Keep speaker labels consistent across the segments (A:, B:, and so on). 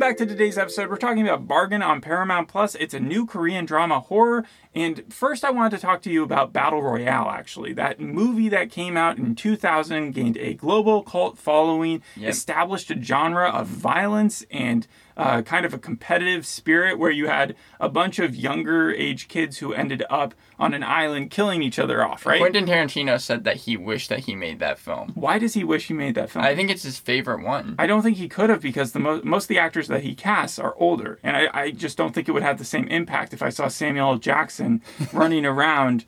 A: Welcome back to today's episode. We're talking about Bargain on Paramount Plus. It's a new Korean drama horror. And first, I wanted to talk to you about Battle Royale, actually. That movie that came out in 2000 gained a global cult following,
B: Yep.
A: established a genre of violence and uh, kind of a competitive spirit where you had a bunch of younger age kids who ended up on an island killing each other off, right?
B: Quentin Tarantino said that he wished that he made that film.
A: Why does he wish he made that film?
B: I think it's his favorite one.
A: I don't think he could have because the mo- most of the actors that he casts are older, and I, I just don't think it would have the same impact if I saw Samuel L. Jackson running around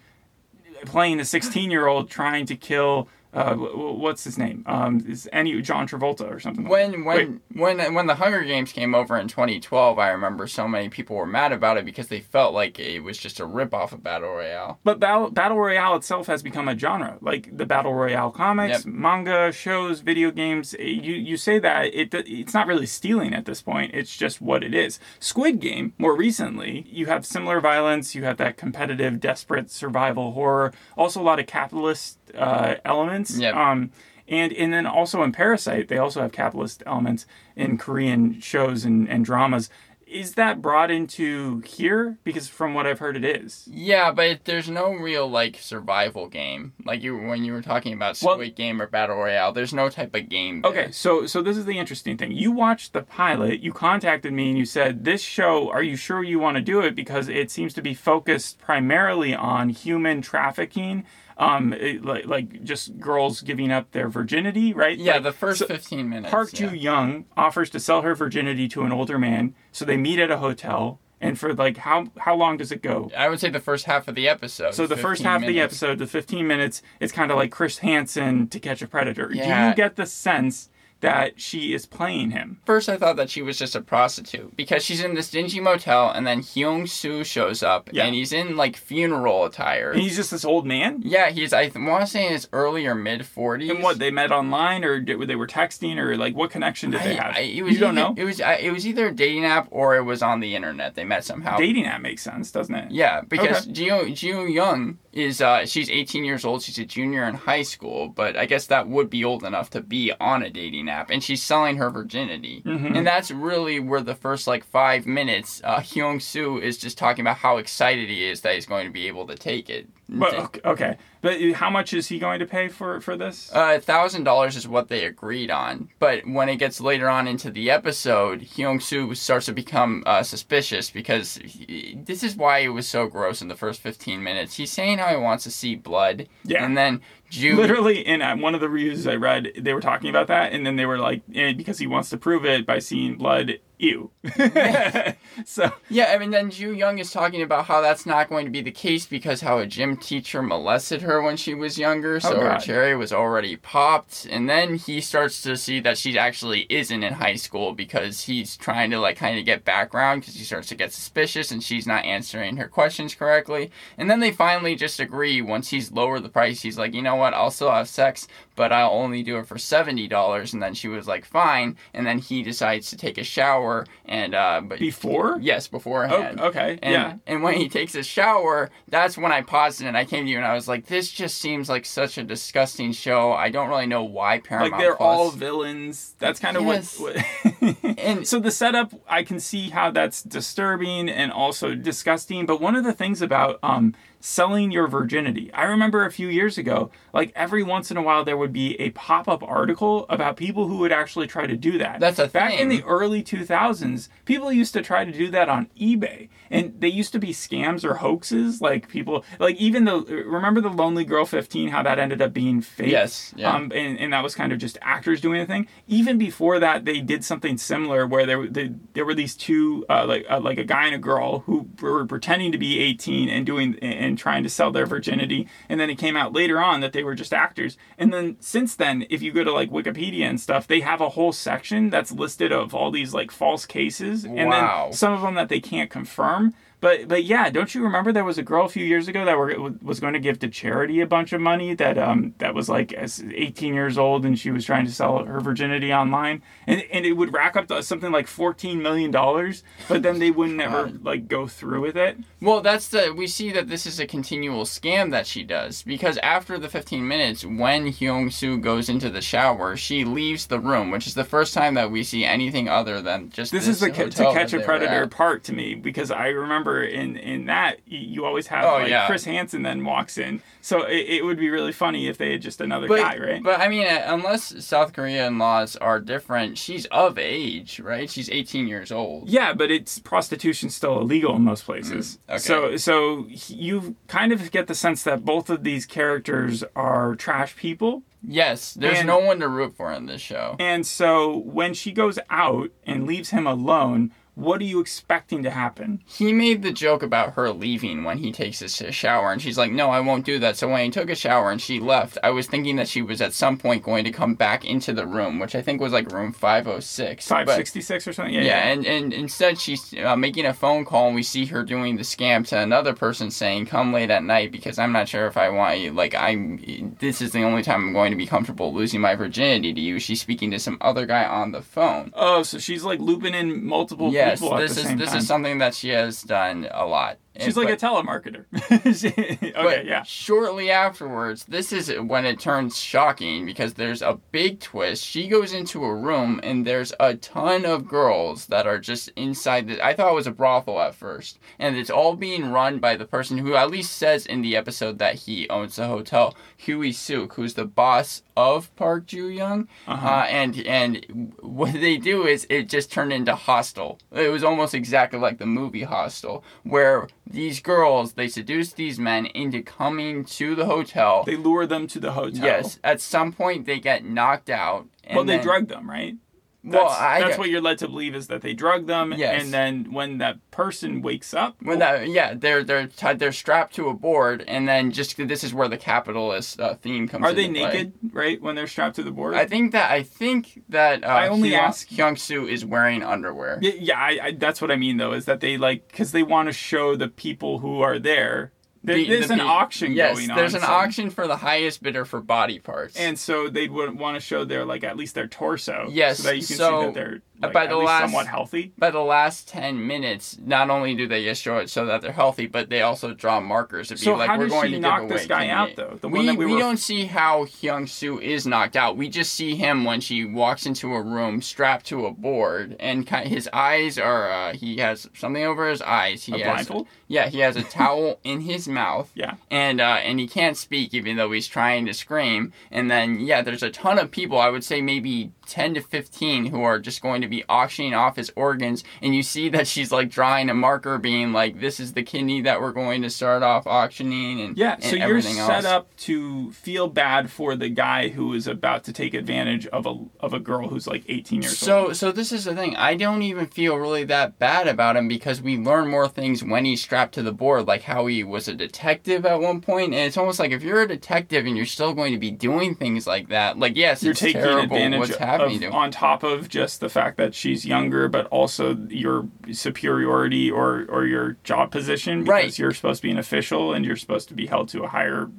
A: playing a 16 year old trying to kill uh, what's his name? Um, is any John Travolta or something? like
B: when
A: that.
B: when when when the Hunger Games came over in 2012, I remember so many people were mad about it because they felt like it was just a rip off of Battle Royale.
A: But battle, battle royale itself has become a genre, like the battle royale comics,
B: Yep.
A: manga, shows, video games. eh, You you say that it it's not really stealing at this point. It's just what it is. Squid Game, more recently, you have similar violence. You have that competitive, desperate survival horror. Also, a lot of capitalist uh, elements.
B: Yep.
A: Um, and and then also in Parasite, they also have capitalist elements in Korean shows and, and dramas. Is that brought into here? Because from what I've heard, it is.
B: Yeah, but it, there's no real like survival game. Like you when you were talking about Squid
A: Well-
B: Game or Battle Royale, there's no type of game. There.
A: Okay, so so this is the interesting thing. You watched the pilot, you contacted me and you said, "This show, are you sure you want to do it because it seems to be focused primarily on human trafficking, um it- like like just girls giving up their virginity, right?
B: Yeah,
A: Like,
B: the first
A: so
B: 15 minutes.
A: Park
B: yeah.
A: Ju Young offers to sell her virginity to an older man, so they meet at a hotel. And for like how how long does it go?
B: I would say the first half of the episode.
A: So the first
B: 15
A: half of the episode, the 15 minutes, it's kind of like Chris Hansen to catch a predator.
B: Yeah.
A: Do you get the sense that she is playing him?
B: First, I thought that she was just a prostitute because she's in this dingy motel, and then Hyung Soo shows up,
A: Yeah.
B: and he's in like funeral attire.
A: And he's just this old man?
B: yeah, he's I want to say in his early or mid 40s.
A: And what, they met online or did, they were texting or like what connection did they have?
B: I, it was
A: you don't
B: either,
A: know?
B: It was I, it was either a dating app or it was on the internet. They met somehow.
A: Dating app makes sense, doesn't it?
B: Yeah, because Jio Jio Young is uh she's 18 years old. She's a junior in high school, but I guess that would be old enough to be on a dating app, and she's selling her virginity.
A: Mhm.
B: And that's really where the first like five minutes, uh, Hyung Soo is just talking about how excited he is that he's going to be able to take it.
A: But okay, okay. But how much is he going to pay for for this?
B: Uh, thousand dollars is what they agreed on, but when it gets later on into the episode, Hyung Soo starts to become uh, suspicious because he, this is why it was so gross in the first fifteen minutes. He's saying how he wants to see blood,
A: Yeah.
B: and then Ju
A: Literally, in uh, one of the reviews I read, they were talking about that, and then they were like, eh, because he wants to prove it by seeing blood. Ew. so
B: Yeah, I mean, then Ju Young is talking about how that's not going to be the case because how a gym teacher molested her when she was younger, oh, so
A: Oh,
B: her cherry was already popped. And then he starts to see that she actually isn't in high school because he's trying to, like, kind of get background because he starts to get suspicious and she's not answering her questions correctly. And then they finally just agree once he's lowered the price, he's like, you know what, I'll still have sex, but I'll only do it for $70. And then she was like, fine. And then he decides to take a shower and, uh, but.
A: before?
B: Yes,
A: Oh,
B: beforehand.
A: okay.
B: And,
A: yeah.
B: and when he takes a shower, that's when I paused it and I came to you and I was like, this just seems like such a disgusting show. I don't really know why Paramount
A: Like they're
B: Plus-
A: all villains. That's kind of
B: Yes.
A: what. what
B: And-
A: so the setup, I can see how that's disturbing and also disgusting. But one of the things about um, selling your virginity, I remember a few years ago, like every once in a while there would be a pop up article about people who would actually try to do that.
B: That's a
A: back in the early 2000s. People used to try to do that on eBay, and they used to be scams or hoaxes. Like people, like even the remember the Lonely Girl 15, how that ended up being fake.
B: Yes, yeah.
A: Um, and, and that was kind of just actors doing a thing. Even before that, they did something similar where there they, there were these two uh, like uh, like a guy and a girl who were pretending to be 18 and doing and trying to sell their virginity. And then it came out later on that they were just actors. And then since then, if you go to like Wikipedia and stuff, they have a whole section that's listed of all these like false cases, and
B: Wow.
A: then some of them that they can't confirm. But but yeah, don't you remember there was a girl a few years ago that were, was going to give to charity a bunch of money that um that was like as 18 years old and she was trying to sell her virginity online? And and it would rack up to something like 14 million dollars, but then they wouldn't ever like go through with it.
B: Well, that's the we see that this is a continual scam that she does because after the 15 minutes, when Hyung Soo goes into the shower, she leaves the room, which is the first time that we see anything other than just
A: This,
B: this,
A: is the ca- to catch a predator part to me because I remember in in that you always have
B: Oh,
A: like
B: yeah.
A: Chris Hansen then walks in, so it, it would be really funny if they had just another
B: But,
A: guy, right?
B: but I mean, uh, unless South Korean laws are different, she's of age, right? She's 18 years old.
A: Yeah, but it's prostitution's still illegal in most places.
B: Mm, okay.
A: So so you kind of get the sense that both of these characters are trash people.
B: Yes, there's
A: And-
B: no one to root for in this show.
A: And so when she goes out and leaves him alone, what are you expecting to happen?
B: He made the joke about her leaving when he takes his shower, and she's like, "No, I won't do that." So when he took a shower and she left, I was thinking that she was at some point going to come back into the room, which I think was like room 506. But-
A: 566 or something? Yeah,
B: Yeah, and, and instead she's uh, making a phone call, and we see her doing the scam to another person, saying, "Come late at night because I'm not sure if I want you. Like I'm, this is the only time I'm going to be comfortable losing my virginity to you." She's speaking to some other guy on the phone.
A: Oh, so she's like looping in multiple
B: Yes, this is this is something that she has done a lot.
A: She's
B: And-
A: like
B: but-
A: a telemarketer. She- okay, yeah.
B: shortly afterwards, this is when it turns shocking because there's a big twist. She goes into a room and there's a ton of girls that are just inside the I thought it was a brothel at first. And it's all being run by the person who at least says in the episode that he owns the hotel, Huey Suk, who's the boss of Park Joo Young.
A: Uh-huh.
B: Uh, and and what they do is it just turned into Hostel. It was almost exactly like the movie Hostel, where these girls they seduce these men into coming to the hotel.
A: They lure them to the hotel.
B: yes, at some point they get knocked out. And
A: Well, they
B: then-
A: drug them, right?
B: Well,
A: That's,
B: I
A: that's what you're led to believe is that they drug them,
B: Yes.
A: and then when that person wakes up,
B: When that, yeah, they're they're tied, they're strapped to a board, and then just this is where the capitalist uh, theme comes.
A: are they
B: into play.
A: naked, right? When they're strapped to the board?
B: I think that I think that uh,
A: I only
B: Hyun-
A: ask-
B: Hyung Soo is wearing underwear.
A: Yeah, yeah I, I, that's what I mean though, is that they like because they want to show the people who are there. There-
B: The-
A: there's
B: the
A: an auction
B: yes,
A: going on.
B: there's an
A: so-
B: auction for the highest bidder for body parts.
A: and so they would want to show their like at least their torso.
B: Yes,
A: so that you can
B: so,
A: see that they're
B: uh,
A: like,
B: by
A: at
B: the
A: least
B: last-
A: somewhat healthy.
B: by the last 10 minutes, not only do they just show it so that they're healthy, but they also draw markers to be
A: So
B: like,
A: how
B: we're
A: does
B: going
A: she
B: to
A: knock
B: give
A: this
B: away
A: guy out,
B: Ye."
A: though? The
B: we
A: one that we
B: we
A: were-
B: don't see how Hyung Soo is knocked out. We just see him when she walks into a room strapped to a board, and his eyes are, uh, he has something over his eyes. He
A: A
B: has,
A: blindfold?
B: Yeah, he has a towel in his mouth.
A: Yeah.
B: And uh, and he can't speak even though he's trying to scream. And then yeah, there's a ton of people. I would say maybe ten to fifteen who are just going to be auctioning off his organs. And you see that she's like drawing a marker, being like, "This is the kidney that we're going to start off auctioning." And
A: Yeah,
B: and
A: so you're
B: everything
A: set
B: else.
A: up to feel bad for the guy who is about to take advantage of a of a girl who's like 18 years
B: So,
A: old.
B: so so this is the thing. I don't even feel really that bad about him because we learn more things when he's strapped to the board, like how he was a detective at one point, and it's almost like if you're a detective and you're still going to be doing things like that, like yes,
A: You're
B: it's
A: taking
B: terrible
A: advantage
B: what's happening
A: of, on top of just the fact that she's younger, but also your superiority or or your job position because
B: Right.
A: you're supposed to be an official and you're supposed to be held to a higher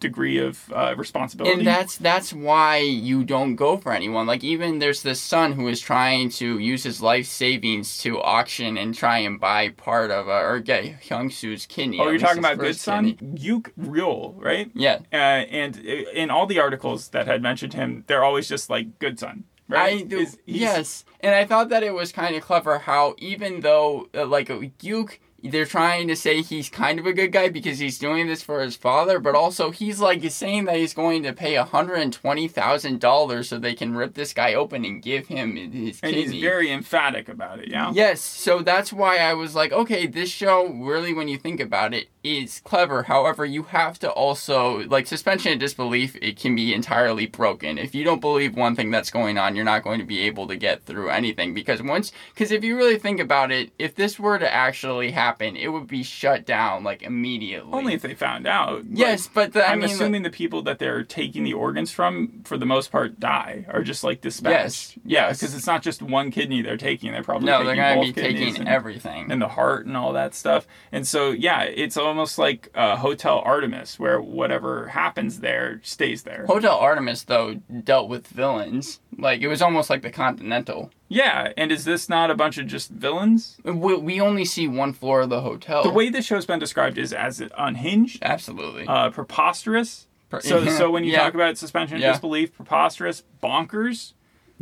A: degree of uh, responsibility.
B: And that's that's why you don't go for anyone. Like even there's this son who is trying to use his life savings to auction and try and buy part of uh, or get Hyung Soo's kidney.
A: oh, you're talking about Good Son. Yuk Ryul, right?
B: Yeah.
A: Uh, and in all the articles that had mentioned him, they're always just like Good Son, right?
B: I do,
A: Is-
B: yes, and I thought that it was kind of clever how even though uh, like Duke, they're trying to say he's kind of a good guy because he's doing this for his father, but also he's like saying that he's going to pay hundred and twenty thousand dollars so they can rip this guy open and give him his
A: And
B: kidney.
A: he's very emphatic about it, yeah?
B: Yes, so that's why I was like, okay, this show really, when you think about it, is clever. However, you have to also like suspension of disbelief. It can be entirely broken. If you don't believe one thing that's going on, you're not going to be able to get through anything because once because if you really think about it, if this were to actually happen, it would be shut down like immediately.
A: Only if they found out.
B: yes, but the, I
A: I'm
B: mean,
A: assuming the people that they're taking the organs from, for the most part, die or just like dispatched.
B: Yes,
A: Yeah,
B: yes.
A: because it's not just one kidney they're taking. They're probably
B: no,
A: taking
B: they're going to be taking
A: and,
B: everything.
A: and the heart and all that stuff. And so, yeah, it's almost like uh, Hotel Artemis, where whatever happens there stays there.
B: Hotel Artemis though dealt with villains. Like it was almost like the Continental.
A: yeah, and is this not a bunch of just villains?
B: We, we only see one floor of the hotel.
A: The way this show's been described is as unhinged,
B: Absolutely.
A: uh, preposterous. So, so when you
B: Yeah.
A: talk about suspension of
B: Yeah.
A: disbelief, preposterous, bonkers,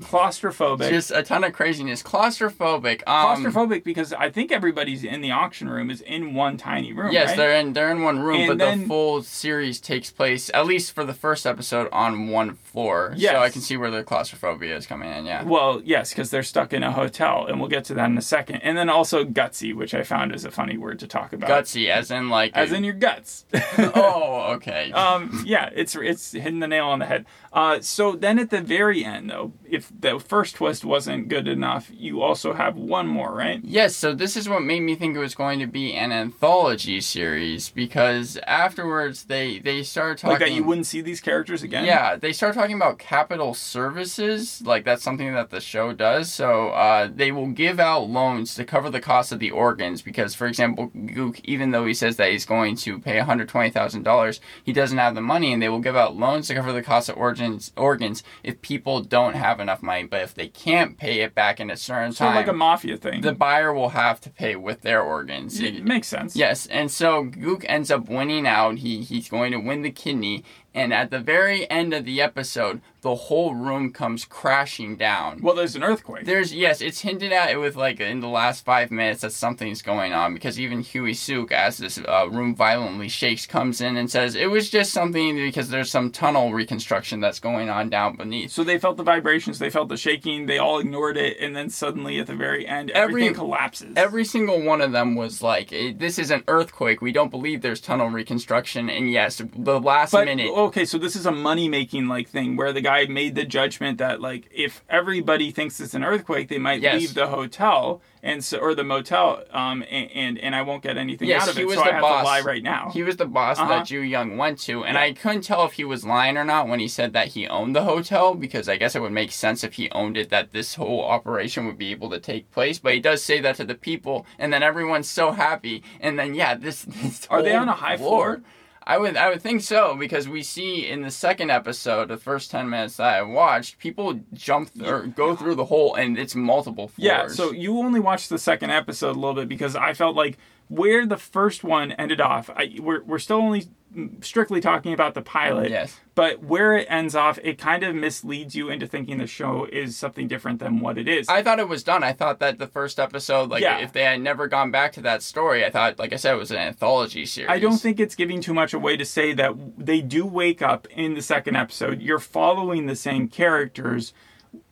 A: claustrophobic.
B: just a ton of craziness. Claustrophobic. Um,
A: claustrophobic because I think everybody's in the auction room is in one tiny room.
B: Yes,
A: right?
B: they're in they're in one room,
A: And
B: but
A: then-
B: the full series takes place at least for the first episode on one floor.
A: Yes.
B: So I can see where the claustrophobia is coming in. Yeah.
A: Well, yes, because they're stuck in a hotel, and we'll get to that in a second. And then also gutsy, which I found is a funny word to talk about.
B: Gutsy, as in like.
A: as in your guts.
B: oh, okay.
A: um, yeah, it's it's hitting the nail on the head. Uh, so then at the very end, though, if the first twist wasn't good enough, you also have one more, right?
B: Yes, so this is what made me think it was going to be an anthology series because afterwards they they start talking
A: Like that you wouldn't see these characters again.
B: Yeah, they start talking about capital services. Like that's something that the show does. So uh, they will give out loans to cover the cost of the organs because, for example, Gook, even though he says that he's going to pay one hundred twenty thousand dollars, he doesn't have the money, and they will give out loans to cover the cost of organs. Organs if people don't have enough money, but if they can't pay it back in a certain
A: of
B: time,
A: like a mafia thing.
B: the buyer will have to pay with their organs.
A: it makes sense.
B: Yes, and so Gook ends up winning out. He he's going to win the kidney, and at the very end of the episode, the whole room comes crashing down.
A: Well, there's an earthquake.
B: There's yes, it's hinted at with like in the last five minutes that something's going on because even Huey Sook, as this uh, room violently shakes, comes in and says it was just something because there's some tunnel reconstruction that's going on down beneath.
A: So they felt the vibrations, they felt the shaking, they all ignored it, and then suddenly at the very end,
B: Every-
A: everything collapses.
B: Every single one of them was like, "This is an earthquake. We don't believe there's tunnel reconstruction." And yes, the last
A: but
B: minute.
A: Okay, so this is a money making like thing where the guy made the judgment that like if everybody thinks it's an earthquake, they might
B: Yes.
A: leave the hotel and so or the motel, um, and and, and I won't get anything
B: Yes,
A: out of
B: he
A: it,
B: was
A: so I
B: the
A: have
B: boss.
A: to lie right now.
B: He was the boss
A: Uh-huh.
B: that Ju Young went to, and
A: Yeah.
B: I couldn't tell if he was lying or not when he said that he owned the hotel because I guess it would make sense if he owned it that this whole operation would be able to take place. But he does say that to the people, and then everyone's so happy, and then yeah, this, this
A: Are they on a high floor?
B: I would I would think so because we see in the second episode, the first ten minutes that I watched, people jump th- or go through the hole, and it's multiple floors.
A: Yeah, so you only watched the second episode a little bit because I felt like where the first one ended off, I, we're, we're still only strictly talking about the pilot.
B: Yes.
A: But where it ends off, it kind of misleads you into thinking the show is something different than what it is.
B: I thought it was done. I thought that the first episode, like
A: Yeah.
B: if they had never gone back to that story, I thought, like I said, it was an anthology series.
A: I don't think it's giving too much away to say that they do wake up in the second episode. You're following the same characters.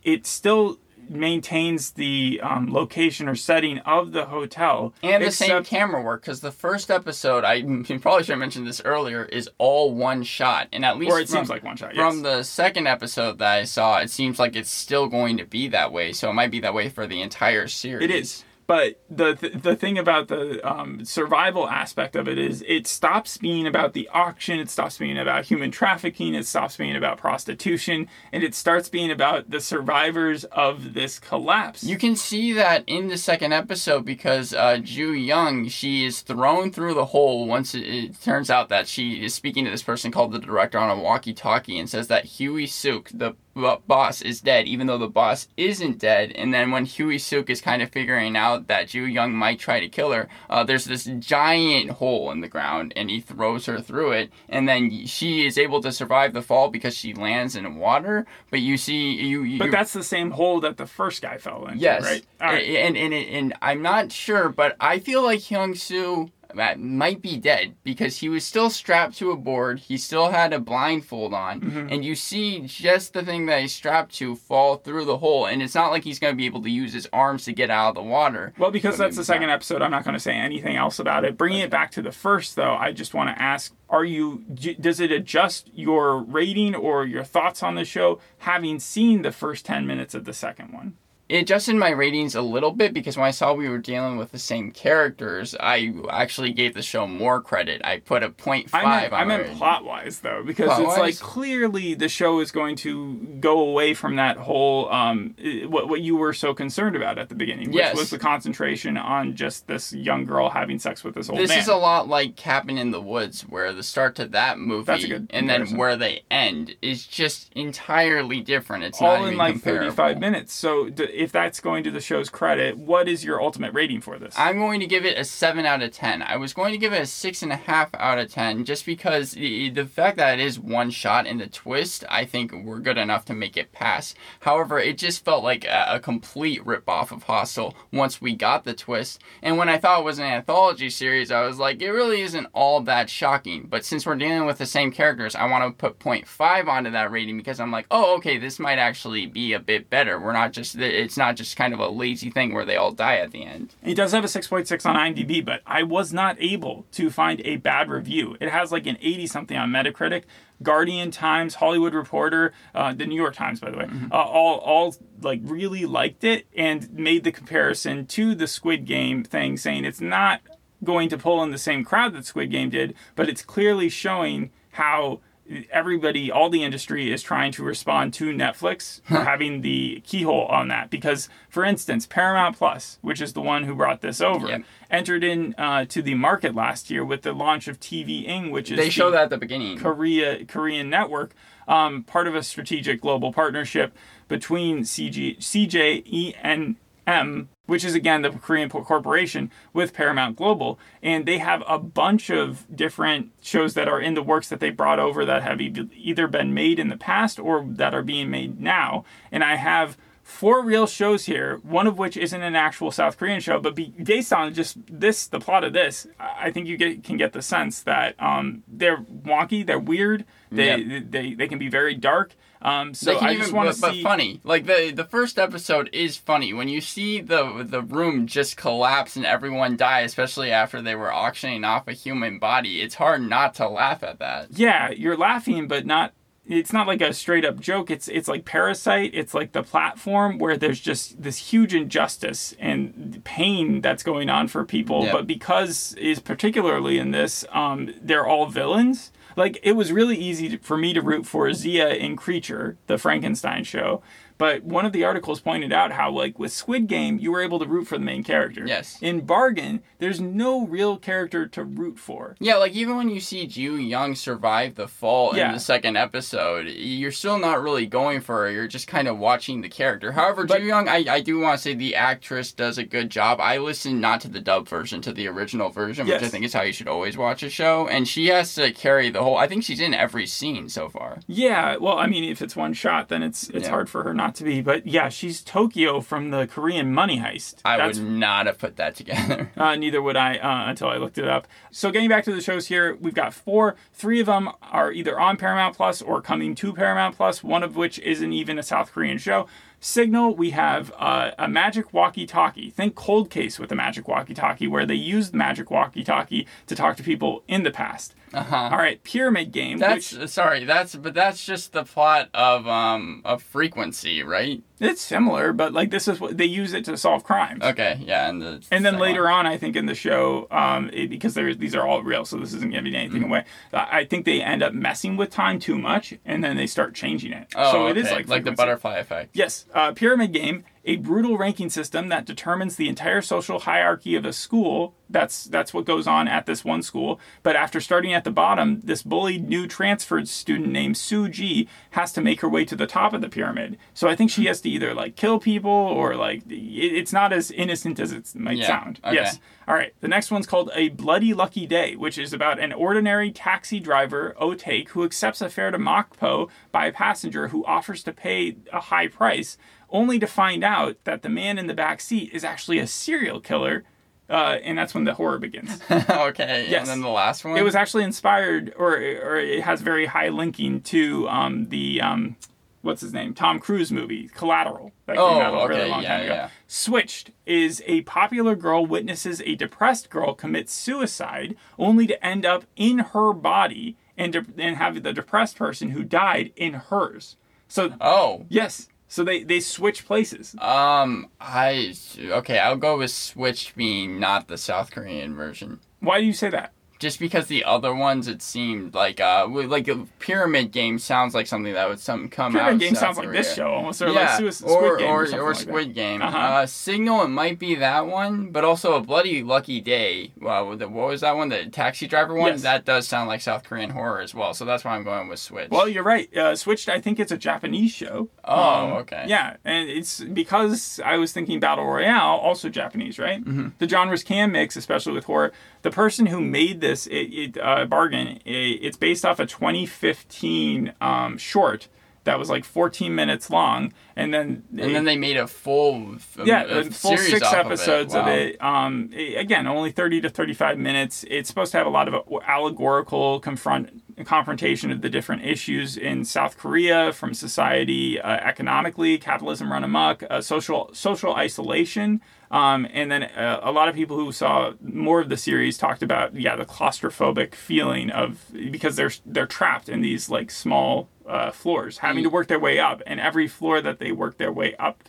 A: It still maintains the um, location or setting of the hotel
B: and the same camera work because the first episode, I probably should have mentioned this earlier, is all one shot, and at least
A: or it
B: from,
A: seems like one shot. Yes.
B: from the second episode that I saw, it seems like it's still going to be that way. So it might be that way for the entire series.
A: It is. But the th- the thing about the um, survival aspect of it is it stops being about the auction, it stops being about human trafficking, it stops being about prostitution, and it starts being about the survivors of this collapse.
B: You can see that in the second episode because uh, Ju Young, she is thrown through the hole once it, it turns out that she is speaking to this person called the director on a walkie-talkie and says that Huey Sook, the boss, is dead, even though the boss isn't dead. And then when Huey Sook is kind of figuring out that Ju Young might try to kill her, uh, there's this giant hole in the ground, and he throws her through it. And then she is able to survive the fall because she lands in water. But you see, you, you
A: but that's the same hole that the first guy fell into,
B: Yes,
A: right? Right.
B: And, and and and I'm not sure, but I feel like Hyung Soo might be dead because he was still strapped to a board. He still had a blindfold on,
A: Mm-hmm.
B: and you see just the thing that he's strapped to fall through the hole. And it's not like he's going to be able to use his arms to get out of the water.
A: Well, because that's the second
B: not.
A: episode, I'm not going to say anything else about it. Bringing it back to the first, though, I just want to ask: Are you? Does it adjust your rating or your thoughts on the show having seen the first ten minutes of the second one?
B: It adjusted my ratings a little bit because when I saw we were dealing with the same characters, I actually gave the show more credit. I put a 0.5
A: I meant,
B: on
A: I
B: my
A: meant plot wise though, because it's
B: Plot-wise?
A: like clearly the show is going to go away from that whole um what what you were so concerned about at the beginning, which
B: Yes.
A: was the concentration on just this young girl having sex with this old
B: This
A: man.
B: is a lot like Cabin in the Woods, where the start to that movie
A: That's a good
B: and then where they end is just entirely different. It's
A: all
B: not
A: in
B: even
A: like 35 minutes. So d- if that's going to the show's credit, what is your ultimate rating for this?
B: I'm going to give it a 7 out of 10. I was going to give it a 6.5 out of 10 just because the, the fact that it is one shot and the twist, I think were good enough to make it pass. However, it just felt like a, a complete ripoff of Hostel once we got the twist. And when I thought it was an anthology series, I was like, it really isn't all that shocking. But since we're dealing with the same characters, I want to put 0.5 onto that rating because I'm like, oh, okay, this might actually be a bit better. We're not just, it's not just kind of a lazy thing where they all die at the end.
A: It does have a 6.6 on IMDb, but I was not able to find a bad review. It has like an 80 something on Metacritic. Guardian Times, Hollywood Reporter, uh, the New York Times, by the way, uh, all all like really liked it and made the comparison to the Squid Game thing, saying it's not going to pull in the same crowd that Squid Game did, but it's clearly showing how everybody, all the industry is trying to respond to Netflix for having the keyhole on that. Because, for instance, Paramount Plus, which is the one who brought this over,
B: Yep.
A: entered in uh, to the market last year with the launch of TVING, which is
B: They show
A: the
B: that at the beginning.
A: Korea Korean network, um, part of a strategic global partnership between CG, CJENM, which is again the Korean corporation, with Paramount Global, and they have a bunch of different shows that are in the works that they brought over that have e- either been made in the past or that are being made now, and I have. Four real shows here, one of which isn't an actual South Korean show, but be, based on just this, the plot of this, I think you get, can get the sense that um, they're wonky, they're weird, they,
B: Yep.
A: they they can be very dark. Um, so I
B: even,
A: just want to
B: but funny. Like the the first episode is funny when you see the the room just collapse and everyone die, especially after they were auctioning off a human body. It's hard not to laugh at that.
A: Yeah, you're laughing, but not. It's not like a straight up joke. It's it's like Parasite. It's like the platform where there's just this huge injustice and pain that's going on for people.
B: Yeah.
A: But because is particularly in this, um, they're all villains. Like it was really easy to- for me to root for Zia in Creature, the Frankenstein show. But one of the articles pointed out how, like with Squid Game, you were able to root for the main character.
B: Yes.
A: In Bargain, there's no real character to root for.
B: Yeah, like even when you see Ju Young survive the fall
A: Yeah.
B: in the second episode, you're still not really going for her. You're just kind of watching the character. However,
A: But-
B: Ju Young, I, I do want to say the actress does a good job. I listen not to the dub version, to the original version, which I think is how you should always watch a show. And she has to carry the whole. I think she's in every scene so far.
A: Yeah, well, I mean, if it's one shot, then it's it's
B: Yeah.
A: hard for her not to be. But yeah, she's Tokyo from the Korean Money Heist.
B: I
A: That's,
B: would not have put that together.
A: Uh, neither would I uh, until I looked it up. So getting back to the shows here, we've got four. Three of them are either on Paramount Plus or coming to Paramount Plus. One of which isn't even a South Korean show. Signal, we have uh, a magic walkie-talkie. Think Cold Case with a magic walkie-talkie, where they used magic walkie-talkie to talk to people in the past.
B: Uh-huh.
A: All right, Pyramid Game.
B: That's
A: which,
B: sorry. That's but that's just the plot of um of frequency, right?
A: it's similar, but like this is what they use it to solve crimes.
B: Okay, yeah, and the
A: And then later on, I think in the show, um, it, because there, these are all real, so this isn't giving anything
B: Mm-hmm.
A: away. I I think they end up messing with time too much, and then they start changing it.
B: Oh,
A: so
B: okay.
A: it is like
B: like the butterfly effect.
A: Yes, uh, pyramid game, a brutal ranking system that determines the entire social hierarchy of a school. That's that's what goes on at this one school. But after starting at the bottom, this bullied new transferred student named Sue Ji has to make her way to the top of the pyramid. So I think she has to either like kill people or like it's not as innocent as it might
B: Yeah,
A: sound.
B: okay.
A: Yes. All right. The next one's called A Bloody Lucky Day, which is about an ordinary taxi driver, Otake, who accepts a fare to Mokpo by a passenger who offers to pay a high price, only to find out that the man in the back seat is actually a serial killer uh, and that's when the horror begins.
B: okay.
A: Yes.
B: And then the last one.
A: It was actually inspired, or or it has very high linking to um, the um, what's his name, Tom Cruise movie Collateral that came
B: Oh,
A: out a really
B: okay,
A: long
B: yeah,
A: time ago.
B: yeah.
A: Switched is a popular girl witnesses a depressed girl commit suicide, only to end up in her body and de- and have the depressed person who died in hers. So
B: Oh.
A: yes, so they they switch places.
B: Um. I. Okay. I'll go with Switch being not the South Korean version.
A: Why do you say that?
B: Just because the other ones, it seemed like uh, like a pyramid game sounds like something that would some come out.
A: Pyramid
B: of
A: Game
B: South
A: sounds like this show almost, or
B: yeah,
A: like Suicide,
B: or,
A: Squid Game
B: or,
A: or,
B: or
A: like that.
B: Squid Game.
A: Uh-huh.
B: Uh, Signal, it might be that one, but also a Bloody Lucky Day. Well, the, what was that one? The taxi driver one.
A: Yes.
B: That does sound like South Korean horror as well. So that's why I'm going with Switch.
A: Well, you're right. Uh, Switched, I think it's a Japanese show.
B: Oh, okay.
A: Yeah, and it's because I was thinking Battle Royale, also Japanese, right? Mm-hmm. The genres can mix, especially with horror. The person who made this it, it, uh, bargain, it, it's based off a 2015 um, short that was like 14 minutes long, and then
B: and then they made a full
A: yeah,
B: a
A: a full six episodes
B: of
A: of
B: it.
A: it. Um, i- again, only thirty to thirty-five minutes. It's supposed to have a lot of allegorical confront confrontation of the different issues in South Korea, from society, uh, economically, capitalism run amok, uh, social social isolation. Um, and then uh, a lot of people who saw more of the series talked about yeah the claustrophobic feeling of because they're they're trapped in these like small uh, floors having to work their way up and every floor that they work their way up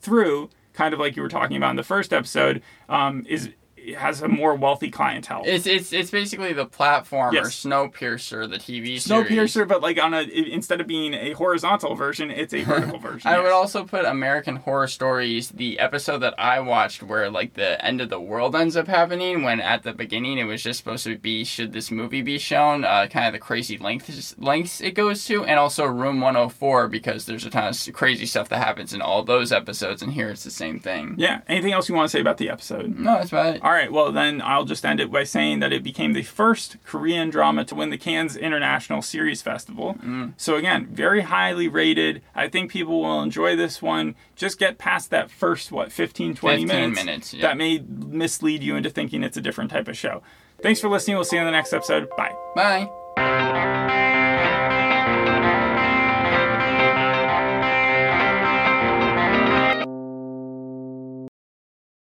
A: through, kind of like you were talking about in the first episode, um, is has a more wealthy clientele.
B: It's it's it's basically the platformer
A: Yes.
B: Snowpiercer, the TV series.
A: Snowpiercer, but like on a instead of being a horizontal version, it's a vertical version.
B: I would also put American Horror Stories, the episode that I watched where like the end of the world ends up happening when at the beginning it was just supposed to be should this movie be shown, uh, kind of the crazy lengths lengths it goes to, and also Room 104 because there's a ton of crazy stuff that happens in all those episodes, and here it's the same thing.
A: Yeah. Anything else you want to say about the episode?
B: No, that's about it.
A: All right, well, then I'll just end it by saying that it became the first Korean drama to win the Cannes International Series Festival. Mm. So, again, very highly rated. I think people will enjoy this one. Just get past that first, what, 15, 20
B: 15
A: minutes?
B: minutes, yeah.
A: That may mislead you into thinking it's a different type of show. Thanks for listening. We'll see you in the next episode. Bye.
B: Bye.